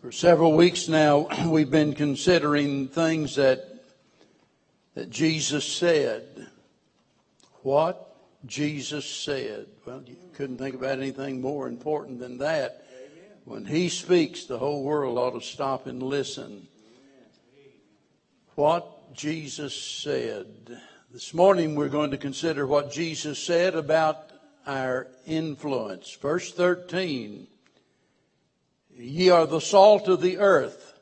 For several weeks now, we've been considering things that, that Jesus said. What Jesus said. Well, you couldn't think about anything more important than that. When he speaks, the whole world ought to stop and listen. What Jesus said. This morning we're going to consider what Jesus said about our influence. Verse 13. Ye are the salt of the earth,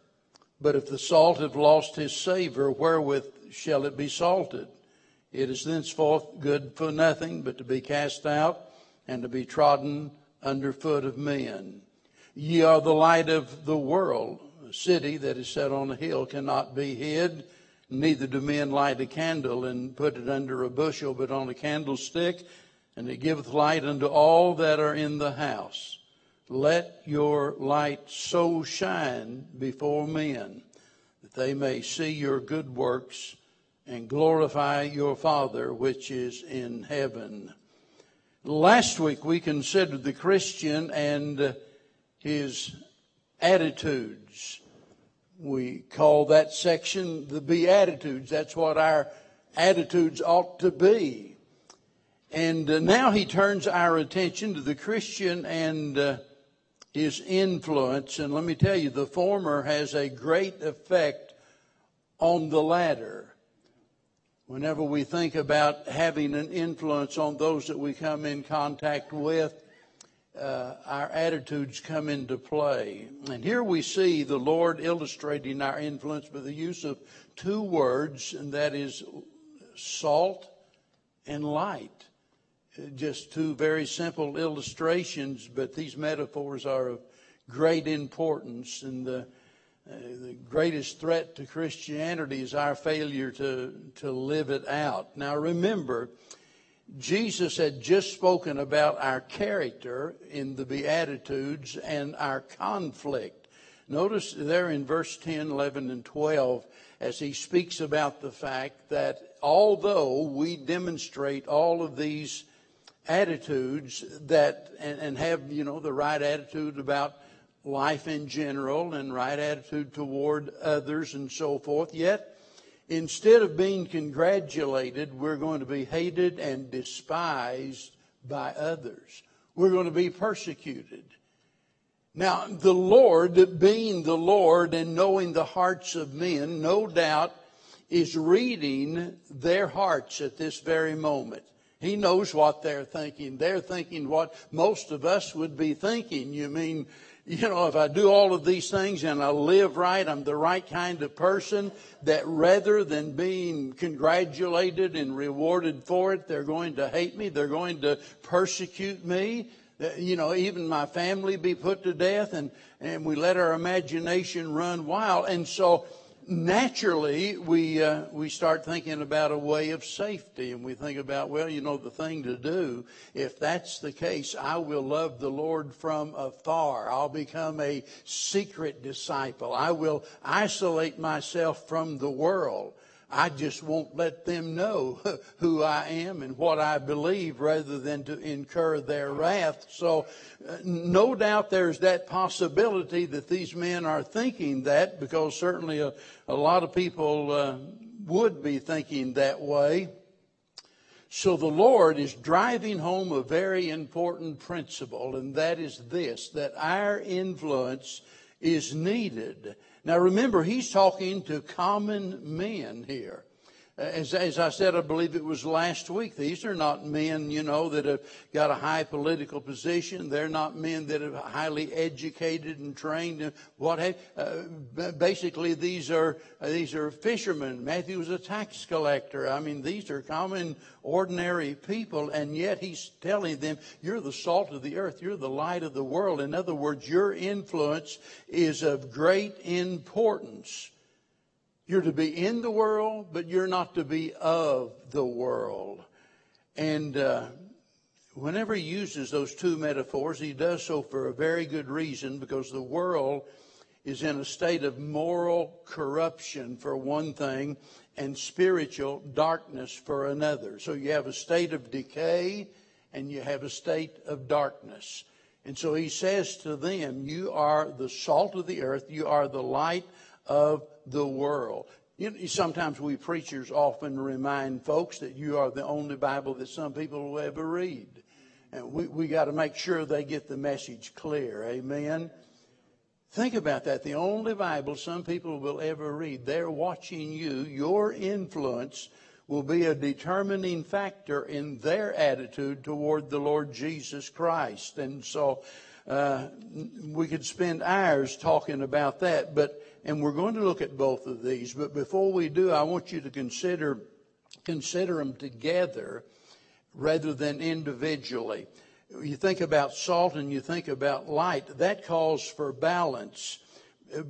but if the salt have lost his savor, wherewith shall it be salted? It is thenceforth good for nothing but to be cast out and to be trodden under foot of men. Ye are the light of the world. A city that is set on a hill cannot be hid. Neither do men light a candle and put it under a bushel, but on a candlestick, and it giveth light unto all that are in the house. Let your light so shine before men that they may see your good works and glorify your Father which is in heaven. Last week we considered the Christian and his attitudes. We call that section the Beatitudes. That's what our attitudes ought to be. And uh, now he turns our attention to the Christian and his influence. And let me tell you, the former has a great effect on the latter. Whenever we think about having an influence on those that we come in contact with, uh, our attitudes come into play. And here we see the Lord illustrating our influence by the use of two words, and that is salt and light just two very simple illustrations, but these metaphors are of great importance. And the, uh, the greatest threat to Christianity is our failure to, to live it out. Now remember, Jesus had just spoken about our character in the Beatitudes and our conflict. Notice there in verse 10, 11, and 12, as he speaks about the fact that although we demonstrate all of these attitudes that and, and have you know the right attitude about life in general and right attitude toward others and so forth. Yet instead of being congratulated we're going to be hated and despised by others. We're going to be persecuted. Now the lord being the lord and knowing the hearts of men no doubt is reading their hearts at this very moment he knows what they're thinking. They're thinking what most of us would be thinking. You mean, you know, if I do all of these things and I live right, I'm the right kind of person, that rather than being congratulated and rewarded for it, they're going to hate me, they're going to persecute me. You know, even my family be put to death, and, and we let our imagination run wild. And so naturally we uh, we start thinking about a way of safety and we think about well you know the thing to do. If that's the case i will love the lord from afar. I'll become a secret disciple. I will isolate myself from the world I just won't let them know who I am and what I believe rather than to incur their wrath. So, uh, no doubt there's that possibility that these men are thinking that because certainly a, a lot of people uh, would be thinking that way. So the Lord is driving home a very important principle, and that is this that our influence is needed. Now remember, he's talking to common men here. As, as I said, I believe it was last week. These are not men, you know, that have got a high political position. They're not men that are highly educated and trained. And what have, uh, basically, these are uh, these are fishermen. Matthew was a tax collector. I mean, these are common, ordinary people, and yet he's telling them, "You're the salt of the earth. You're the light of the world." In other words, your influence is of great importance. You're to be in the world, but you're not to be of the world. And uh, whenever he uses those two metaphors, he does so for a very good reason because the world is in a state of moral corruption, for one thing, and spiritual darkness for another. So you have a state of decay and you have a state of darkness. And so he says to them, You are the salt of the earth, you are the light of the world. You know, sometimes we preachers often remind folks that you are the only Bible that some people will ever read. And we, we got to make sure they get the message clear. Amen. Think about that. The only Bible some people will ever read. They're watching you. Your influence will be a determining factor in their attitude toward the Lord Jesus Christ. And so uh, we could spend hours talking about that, but and we're going to look at both of these. But before we do, I want you to consider consider them together rather than individually. You think about salt and you think about light. That calls for balance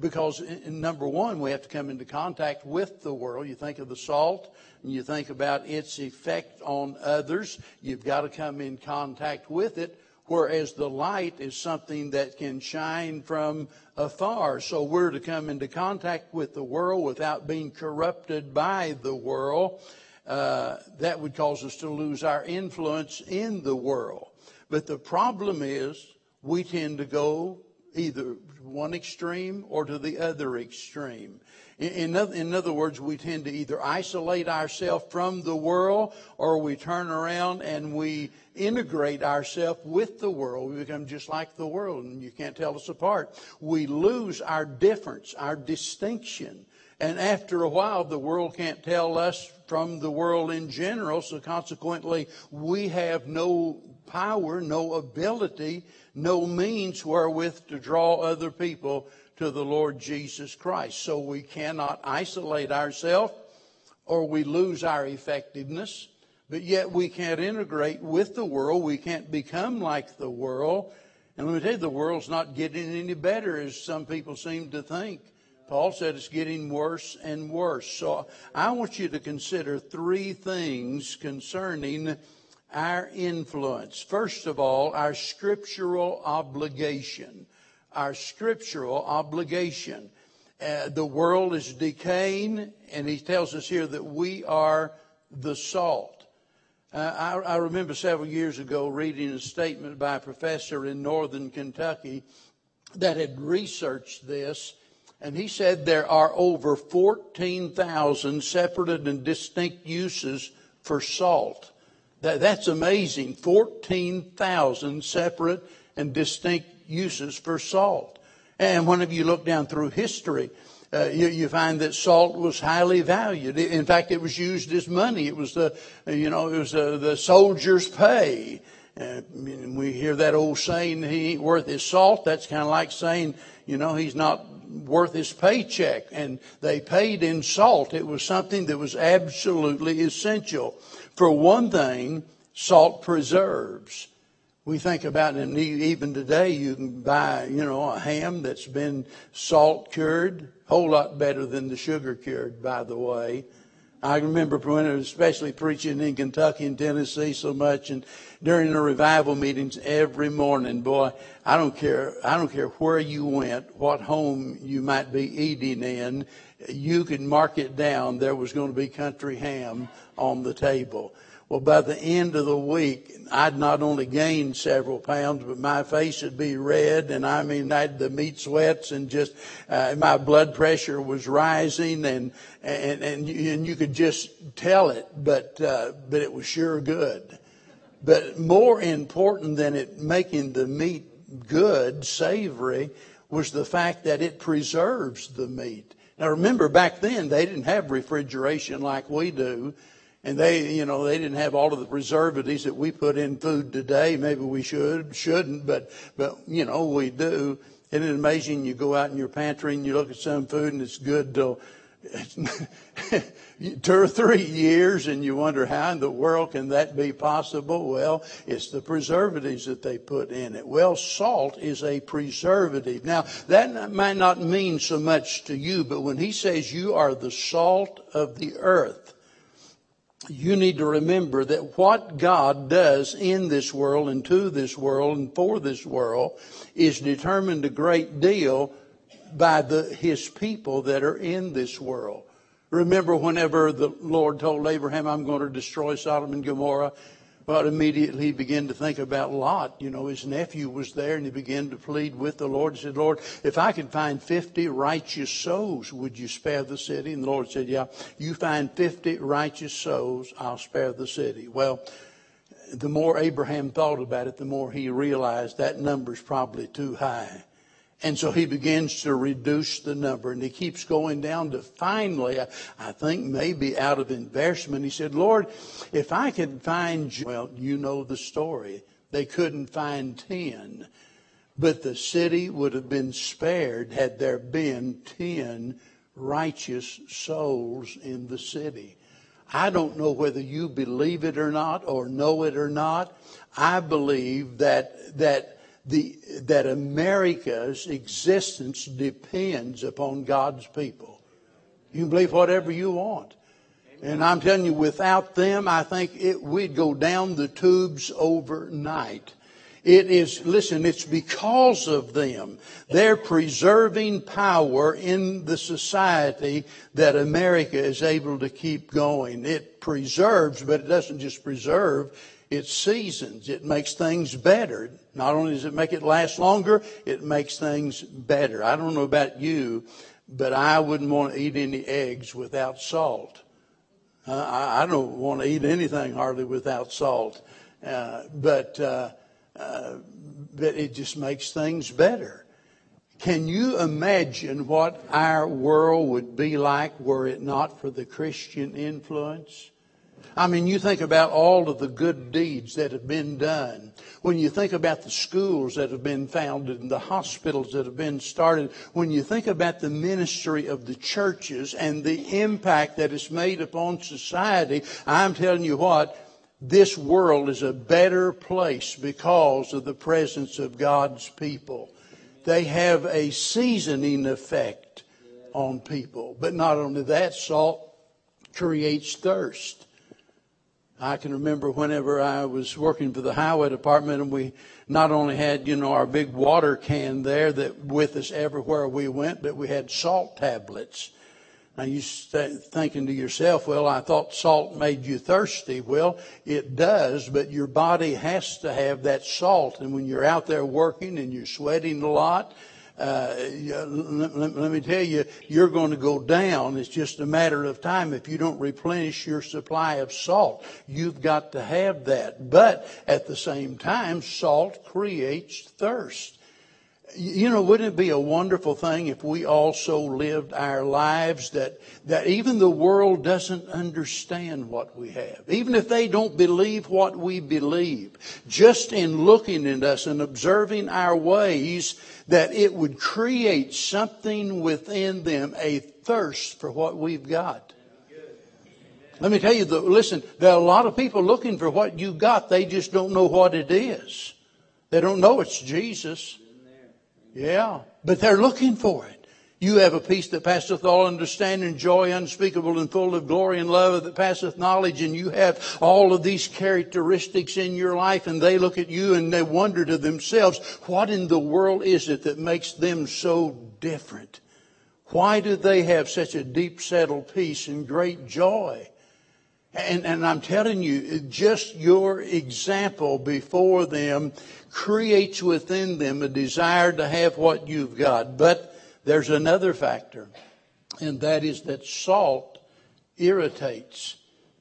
because in, number one, we have to come into contact with the world. You think of the salt and you think about its effect on others. You've got to come in contact with it. Whereas the light is something that can shine from afar. So we're to come into contact with the world without being corrupted by the world. Uh, that would cause us to lose our influence in the world. But the problem is we tend to go either one extreme or to the other extreme. In, other, in other words, we tend to either isolate ourselves from the world or we turn around and we integrate ourselves with the world. We become just like the world and you can't tell us apart. We lose our difference, our distinction. And after a while, the world can't tell us from the world in general, so consequently, we have no power, no ability, no means wherewith to draw other people to the Lord Jesus Christ. So we cannot isolate ourselves or we lose our effectiveness, but yet we can't integrate with the world. We can't become like the world. And let me tell you, the world's not getting any better as some people seem to think. Paul said it's getting worse and worse. So I want you to consider three things concerning our influence. First of all, our scriptural obligation. Our scriptural obligation. Uh, the world is decaying, and he tells us here that we are the salt. Uh, I, I remember several years ago reading a statement by a professor in northern Kentucky that had researched this, and he said there are over 14,000 separate and distinct uses for salt. That, that's amazing. 14,000 separate and distinct uses for salt. And whenever you look down through history, uh, you, you, find that salt was highly valued. In fact, it was used as money. It was the, you know, it was the, the soldier's pay. Uh, we hear that old saying, he ain't worth his salt. That's kind of like saying, you know, he's not worth his paycheck. And they paid in salt. It was something that was absolutely essential. For one thing, salt preserves. We think about it, and even today you can buy, you know, a ham that's been salt cured, a whole lot better than the sugar cured, by the way. I remember when, I was especially preaching in Kentucky and Tennessee so much, and during the revival meetings every morning, boy, I don't care, I don't care where you went, what home you might be eating in, you could mark it down. There was going to be country ham on the table. Well, by the end of the week, I'd not only gained several pounds, but my face would be red, and I mean, I had the meat sweats, and just uh, my blood pressure was rising, and and and you, and you could just tell it, but uh, but it was sure good. But more important than it making the meat good, savory, was the fact that it preserves the meat. Now remember, back then they didn't have refrigeration like we do. And they, you know, they didn't have all of the preservatives that we put in food today. Maybe we should, shouldn't, but, but, you know, we do. Isn't it amazing? You go out in your pantry and you look at some food and it's good till two or three years and you wonder how in the world can that be possible? Well, it's the preservatives that they put in it. Well, salt is a preservative. Now, that might not mean so much to you, but when he says you are the salt of the earth, you need to remember that what God does in this world and to this world and for this world is determined a great deal by the, his people that are in this world. Remember whenever the Lord told Abraham, I'm going to destroy Sodom and Gomorrah, Well, immediately he began to think about Lot. You know, his nephew was there and he began to plead with the Lord. He said, Lord, if I could find 50 righteous souls, would you spare the city? And the Lord said, Yeah, you find 50 righteous souls, I'll spare the city. Well, the more Abraham thought about it, the more he realized that number's probably too high. And so he begins to reduce the number and he keeps going down to finally, I think maybe out of embarrassment, he said, Lord, if I could find, well, you know the story. They couldn't find 10, but the city would have been spared had there been 10 righteous souls in the city. I don't know whether you believe it or not or know it or not. I believe that, that the, that America's existence depends upon God's people. You can believe whatever you want. And I'm telling you, without them, I think it, we'd go down the tubes overnight. It is, listen, it's because of them. They're preserving power in the society that America is able to keep going. It preserves, but it doesn't just preserve, it seasons. It makes things better. Not only does it make it last longer, it makes things better. I don't know about you, but I wouldn't want to eat any eggs without salt. Uh, I, I, don't want to eat anything hardly without salt. Uh, but, uh, but it just makes things better. Can you imagine what our world would be like were it not for the Christian influence? I mean, you think about all of the good deeds that have been done. When you think about the schools that have been founded and the hospitals that have been started, when you think about the ministry of the churches and the impact that it's made upon society, I'm telling you what, this world is a better place because of the presence of God's people. They have a seasoning effect on people. But not only that, salt creates thirst. I can remember whenever I was working for the highway department and we not only had, you know, our big water can there that with us everywhere we went, but we had salt tablets. Now you thinking to yourself, well, I thought salt made you thirsty. Well, it does, but your body has to have that salt. And when you're out there working and you're sweating a lot, uh, let, let, me tell you, you're going to go down. It's just a matter of time if you don't replenish your supply of salt. You've got to have that. But at the same time, salt creates thirst. You know, wouldn't it be a wonderful thing if we also lived our lives that, that even the world doesn't understand what we have? Even if they don't believe what we believe, just in looking at us and observing our ways, that it would create something within them, a thirst for what we've got. Let me tell you, the, listen, there are a lot of people looking for what you got. They just don't know what it is. They don't know it's Jesus. Yeah, but they're looking for it. You have a peace that passeth all understanding, joy unspeakable and full of glory and love that passeth knowledge, and you have all of these characteristics in your life, and they look at you and they wonder to themselves, what in the world is it that makes them so different? Why do they have such a deep settled peace and great joy? And, and I'm telling you, just your example before them creates within them a desire to have what you've got. But there's another factor, and that is that salt irritates.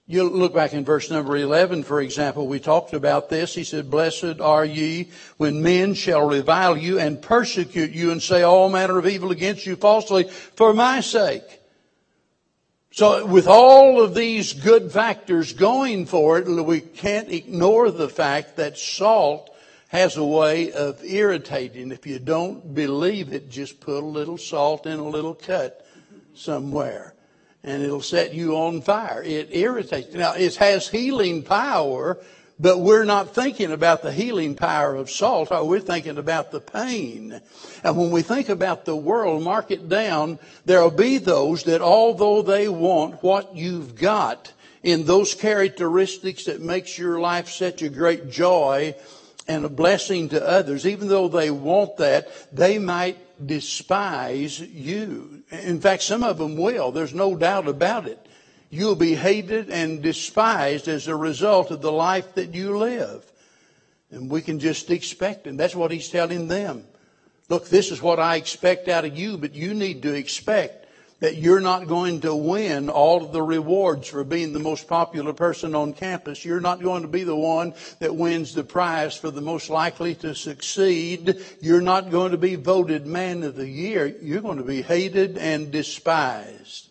You look back in verse number 11, for example, we talked about this. He said, Blessed are ye when men shall revile you and persecute you and say all manner of evil against you falsely for my sake. So with all of these good factors going for it, we can't ignore the fact that salt has a way of irritating. If you don't believe it, just put a little salt in a little cut somewhere and it'll set you on fire. It irritates. Now, it has healing power, but we're not thinking about the healing power of salt. Oh, We're thinking about the pain. And when we think about the world, mark it down, there'll be those that although they want what you've got in those characteristics that makes your life such a great joy, and a blessing to others, even though they want that, they might despise you. In fact, some of them will. There's no doubt about it. You'll be hated and despised as a result of the life that you live. And we can just expect, and that's what he's telling them. Look, this is what I expect out of you, but you need to expect that you're not going to win all of the rewards for being the most popular person on campus. You're not going to be the one that wins the prize for the most likely to succeed. You're not going to be voted man of the year. You're going to be hated and despised.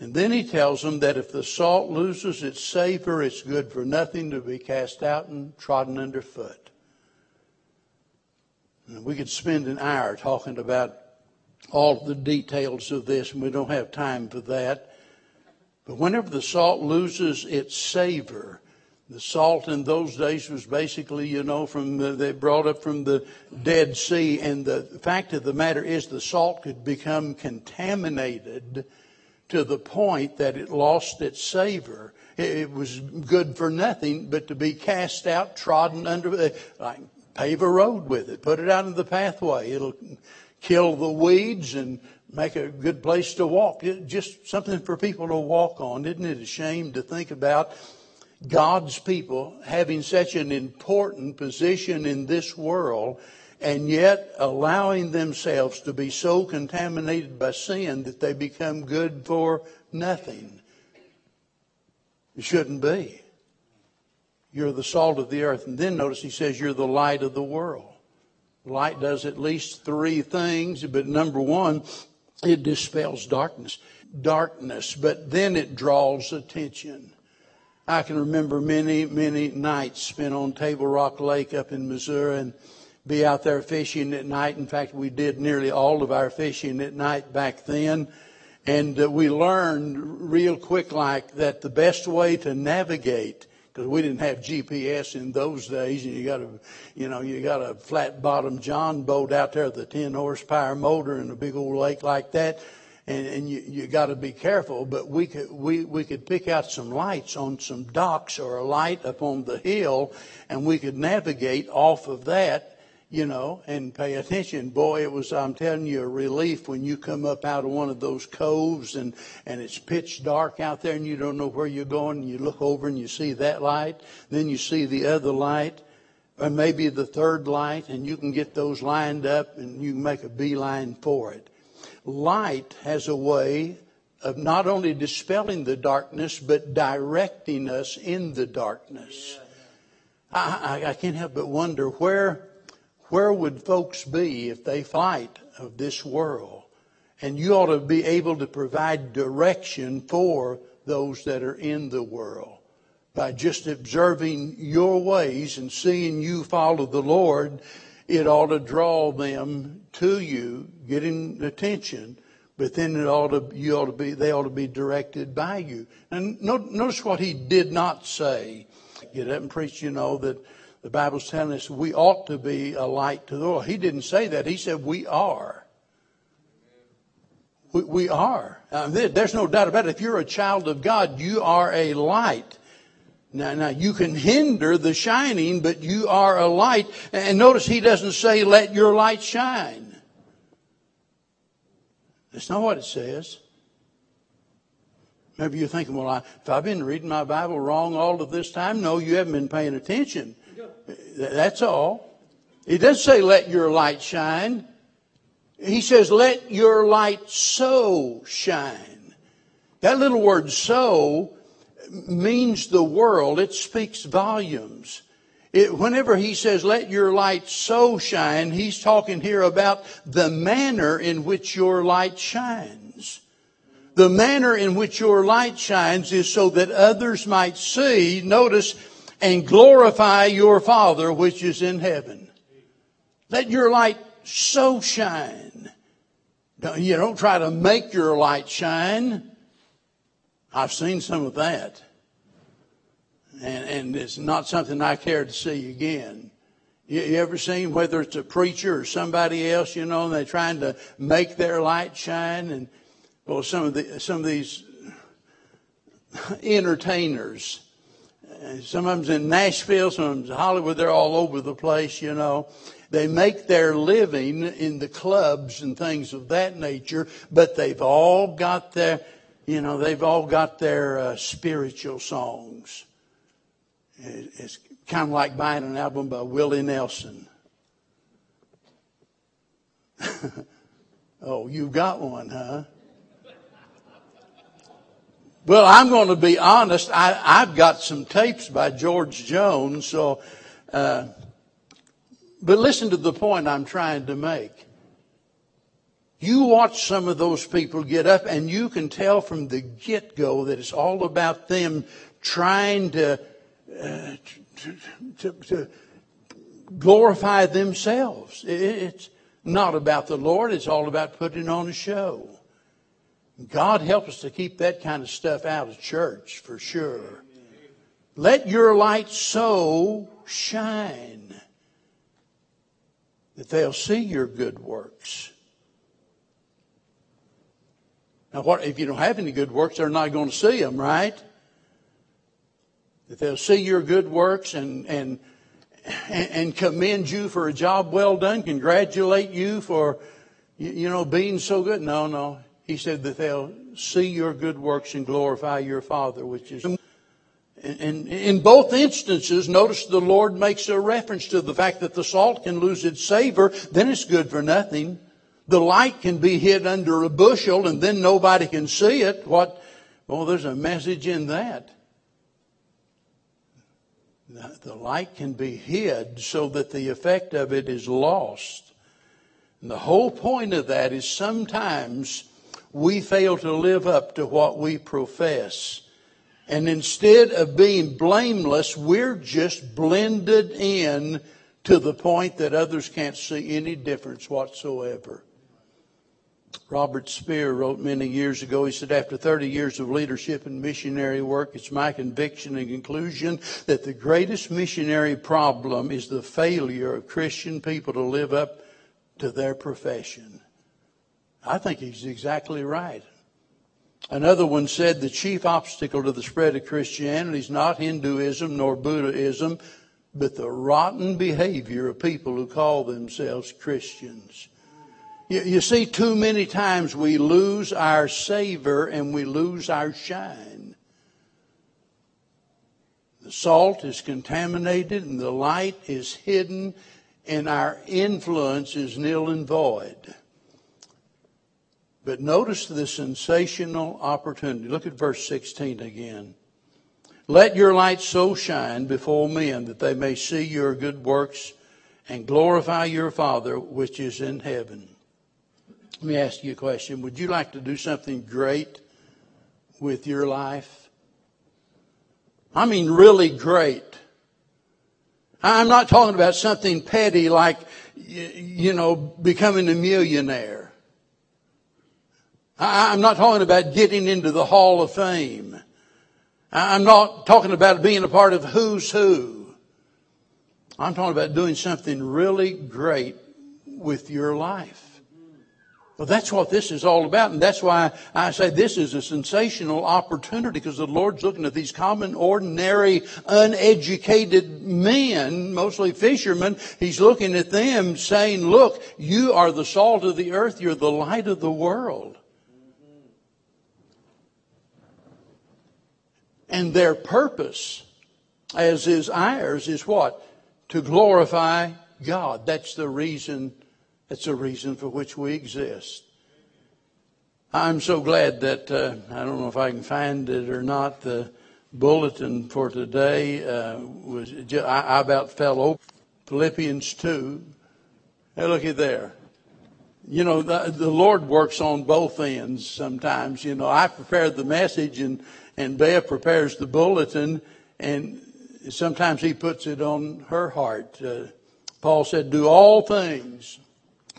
And then he tells them that if the salt loses its savor, it's good for nothing to be cast out and trodden underfoot. And we could spend an hour talking about all the details of this, and we don't have time for that. But whenever the salt loses its savor, the salt in those days was basically, you know, from the, they brought up from the Dead Sea, and the fact of the matter is the salt could become contaminated to the point that it lost its savor. It was good for nothing but to be cast out, trodden under, uh, like pave a road with it, put it out in the pathway. It'll kill the weeds and make a good place to walk. just something for people to walk on. Isn't it a shame to think about God's people having such an important position in this world and yet allowing themselves to be so contaminated by sin that they become good for nothing? It shouldn't be. You're the salt of the earth. And then notice he says you're the light of the world. Light does at least three things, but number one, it dispels darkness. Darkness, but then it draws attention. I can remember many, many nights spent on Table Rock Lake up in Missouri and be out there fishing at night. In fact, we did nearly all of our fishing at night back then. And uh, we learned real quick like that the best way to navigate because we didn't have GPS in those days, and you got a, you know, you got a flat bottom John boat out there with a 10 horsepower motor in a big old lake like that, and, and you, you got to be careful. But we could we we could pick out some lights on some docks or a light up on the hill, and we could navigate off of that you know, and pay attention. Boy, it was, I'm telling you, a relief when you come up out of one of those coves and, and it's pitch dark out there and you don't know where you're going and you look over and you see that light. Then you see the other light or maybe the third light and you can get those lined up and you can make a beeline for it. Light has a way of not only dispelling the darkness, but directing us in the darkness. I, I, I can't help but wonder where where would folks be if they fight of this world? And you ought to be able to provide direction for those that are in the world by just observing your ways and seeing you follow the Lord. It ought to draw them to you, getting attention, but then it ought to, you ought to be, they ought to be directed by you. And notice what he did not say. Get up and preach, you know, that the Bible's telling us we ought to be a light to the world. He didn't say that. He said we are. We, we are. Uh, there's no doubt about it. If you're a child of God, you are a light. Now, now you can hinder the shining, but you are a light. And notice he doesn't say, let your light shine. That's not what it says. Maybe you're thinking, well, I, if I've been reading my Bible wrong all of this time, no, you haven't been paying attention. That's all. He doesn't say, let your light shine. He says, let your light so shine. That little word so means the world. It speaks volumes. It, whenever he says, let your light so shine, he's talking here about the manner in which your light shines. The manner in which your light shines is so that others might see. Notice, and glorify your Father which is in heaven. Let your light so shine. You don't try to make your light shine. I've seen some of that. And, and it's not something I care to see again. You, you ever seen whether it's a preacher or somebody else, you know, and they're trying to make their light shine? And well, some of the some of these entertainers, some of them's in Nashville, some of them's in Hollywood. They're all over the place, you know. They make their living in the clubs and things of that nature, but they've all got their, you know, they've all got their uh, spiritual songs. It's kind of like buying an album by Willie Nelson. oh, you've got one, huh? Well, I'm going to be honest. I, have got some tapes by George Jones, so, uh, but listen to the point I'm trying to make. You watch some of those people get up and you can tell from the get-go that it's all about them trying to, uh, to, to, to, glorify themselves. It's not about the Lord. It's all about putting on a show. God help us to keep that kind of stuff out of church for sure. Let your light so shine that they'll see your good works. Now, what if you don't have any good works? They're not going to see them, right? That they'll see your good works and and and commend you for a job well done, congratulate you for you know being so good. No, no. He said that they'll see your good works and glorify your Father, which is. And in both instances, notice the Lord makes a reference to the fact that the salt can lose its savor, then it's good for nothing. The light can be hid under a bushel and then nobody can see it. What? Well, there's a message in that. The light can be hid so that the effect of it is lost. And the whole point of that is sometimes we fail to live up to what we profess. And instead of being blameless, we're just blended in to the point that others can't see any difference whatsoever. Robert Speer wrote many years ago, he said, after 30 years of leadership and missionary work, it's my conviction and conclusion that the greatest missionary problem is the failure of Christian people to live up to their profession. I think he's exactly right. Another one said the chief obstacle to the spread of Christianity is not Hinduism nor Buddhism, but the rotten behavior of people who call themselves Christians. You, you see, too many times we lose our savor and we lose our shine. The salt is contaminated and the light is hidden and our influence is nil and void. But notice the sensational opportunity. Look at verse 16 again. Let your light so shine before men that they may see your good works and glorify your Father which is in heaven. Let me ask you a question. Would you like to do something great with your life? I mean, really great. I'm not talking about something petty like, you know, becoming a millionaire. I'm not talking about getting into the Hall of Fame. I'm not talking about being a part of who's who. I'm talking about doing something really great with your life. Well, that's what this is all about. And that's why I say this is a sensational opportunity because the Lord's looking at these common, ordinary, uneducated men, mostly fishermen. He's looking at them saying, look, you are the salt of the earth. You're the light of the world. And their purpose, as is ours, is what? To glorify God. That's the reason it's a reason for which we exist. I'm so glad that, uh, I don't know if I can find it or not, the bulletin for today uh, was, I, I about fell over. Philippians 2. Hey, look at there. You know, the, the Lord works on both ends sometimes. You know, I prepared the message and, and Beth prepares the bulletin and sometimes he puts it on her heart. Uh, Paul said, do all things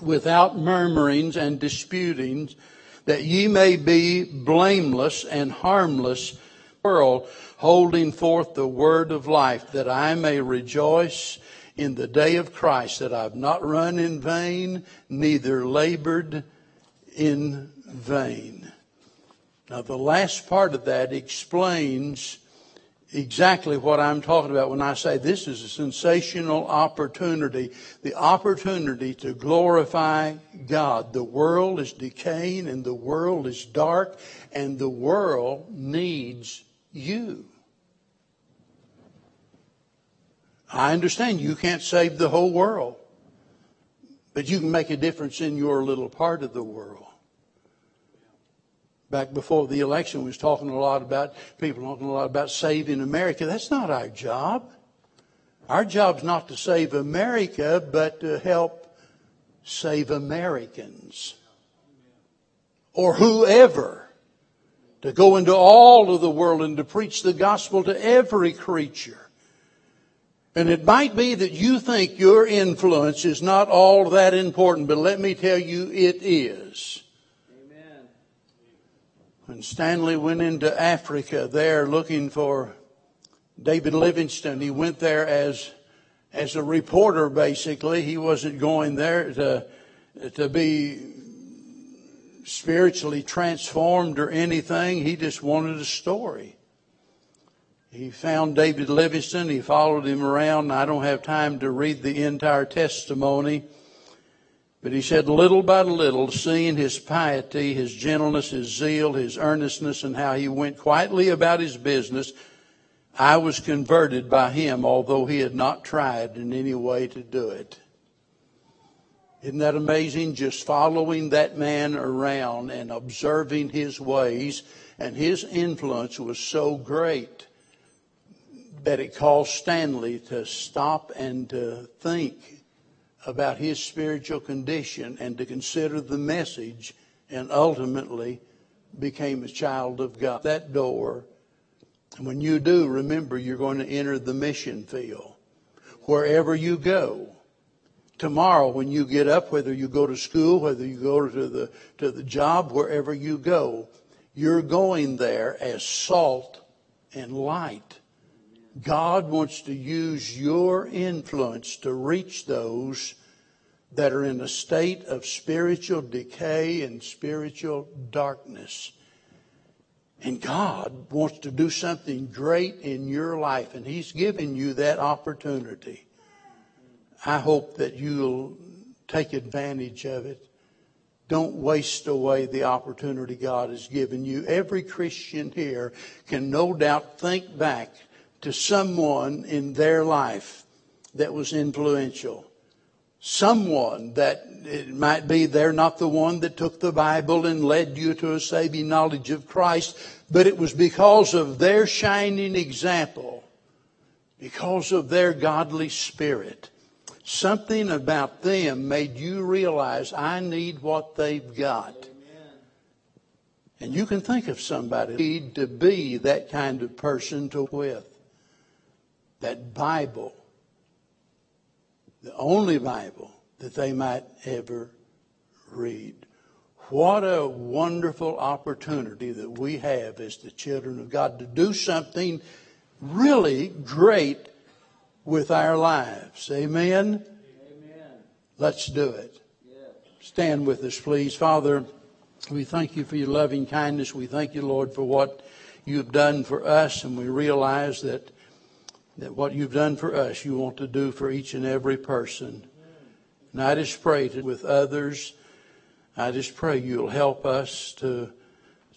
without murmurings and disputings, that ye may be blameless and harmless world, holding forth the word of life, that I may rejoice in the day of Christ, that I've not run in vain, neither labored in vain. Now, the last part of that explains exactly what I'm talking about when I say this is a sensational opportunity. The opportunity to glorify God. The world is decaying and the world is dark and the world needs you. I understand you can't save the whole world, but you can make a difference in your little part of the world back before the election was talking a lot about people talking a lot about saving America. That's not our job. Our job's not to save America, but to help save Americans or whoever. To go into all of the world and to preach the gospel to every creature. And it might be that you think your influence is not all that important, but let me tell you it is. When Stanley went into Africa there looking for David Livingstone, he went there as, as a reporter basically. He wasn't going there to, to be spiritually transformed or anything. He just wanted a story. He found David Livingstone. He followed him around. I don't have time to read the entire testimony. But he said, little by little, seeing his piety, his gentleness, his zeal, his earnestness, and how he went quietly about his business, I was converted by him, although he had not tried in any way to do it. Isn't that amazing? Just following that man around and observing his ways, and his influence was so great that it caused Stanley to stop and to think about his spiritual condition and to consider the message and ultimately became a child of God. That door, when you do, remember you're going to enter the mission field. Wherever you go, tomorrow when you get up, whether you go to school, whether you go to the, to the job, wherever you go, you're going there as salt and light. God wants to use your influence to reach those that are in a state of spiritual decay and spiritual darkness. And God wants to do something great in your life, and He's given you that opportunity. I hope that you'll take advantage of it. Don't waste away the opportunity God has given you. Every Christian here can no doubt think back to someone in their life that was influential. Someone that it might be they're not the one that took the Bible and led you to a saving knowledge of Christ, but it was because of their shining example, because of their godly spirit. Something about them made you realize I need what they've got. And you can think of somebody need to be that kind of person to with that Bible, the only Bible that they might ever read. What a wonderful opportunity that we have as the children of God to do something really great with our lives. Amen? Amen. Let's do it. Stand with us, please. Father, we thank you for your loving kindness. We thank you, Lord, for what you've done for us, and we realize that that what you've done for us, you want to do for each and every person. And I just pray that with others, I just pray you'll help us to,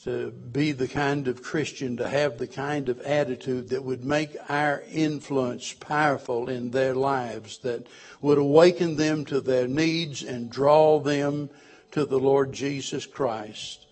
to be the kind of Christian, to have the kind of attitude that would make our influence powerful in their lives, that would awaken them to their needs and draw them to the Lord Jesus Christ.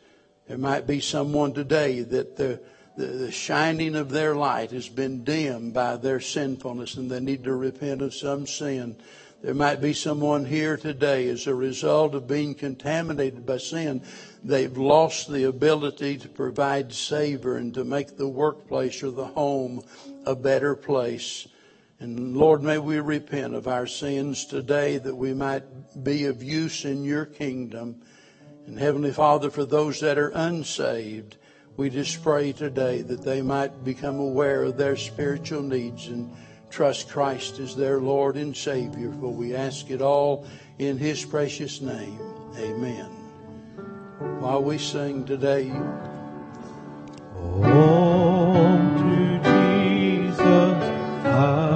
There might be someone today that the the, the shining of their light has been dimmed by their sinfulness and they need to repent of some sin. There might be someone here today as a result of being contaminated by sin. They've lost the ability to provide savor and to make the workplace or the home a better place. And Lord, may we repent of our sins today that we might be of use in your kingdom. And Heavenly Father, for those that are unsaved, we just pray today that they might become aware of their spiritual needs and trust Christ as their Lord and Savior. For we ask it all in His precious name. Amen. While we sing today, Home to Jesus. I